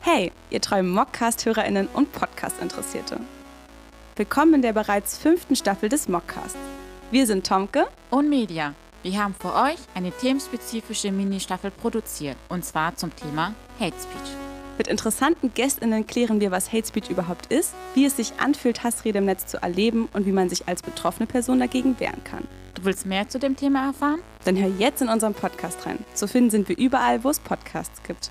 Hey, ihr treuen Mockcast-HörerInnen und Podcast-Interessierte. Willkommen in der bereits fünften Staffel des Mockcasts. Wir sind Tomke und Media. Wir haben für euch eine themenspezifische Mini-Staffel produziert, und zwar zum Thema Hate Speech. Mit interessanten GästInnen klären wir, was Hate Speech überhaupt ist, wie es sich anfühlt, Hassrede im Netz zu erleben und wie man sich als betroffene Person dagegen wehren kann. Du willst mehr zu dem Thema erfahren? Dann hör jetzt in unserem Podcast rein. Zu finden sind wir überall, wo es Podcasts gibt.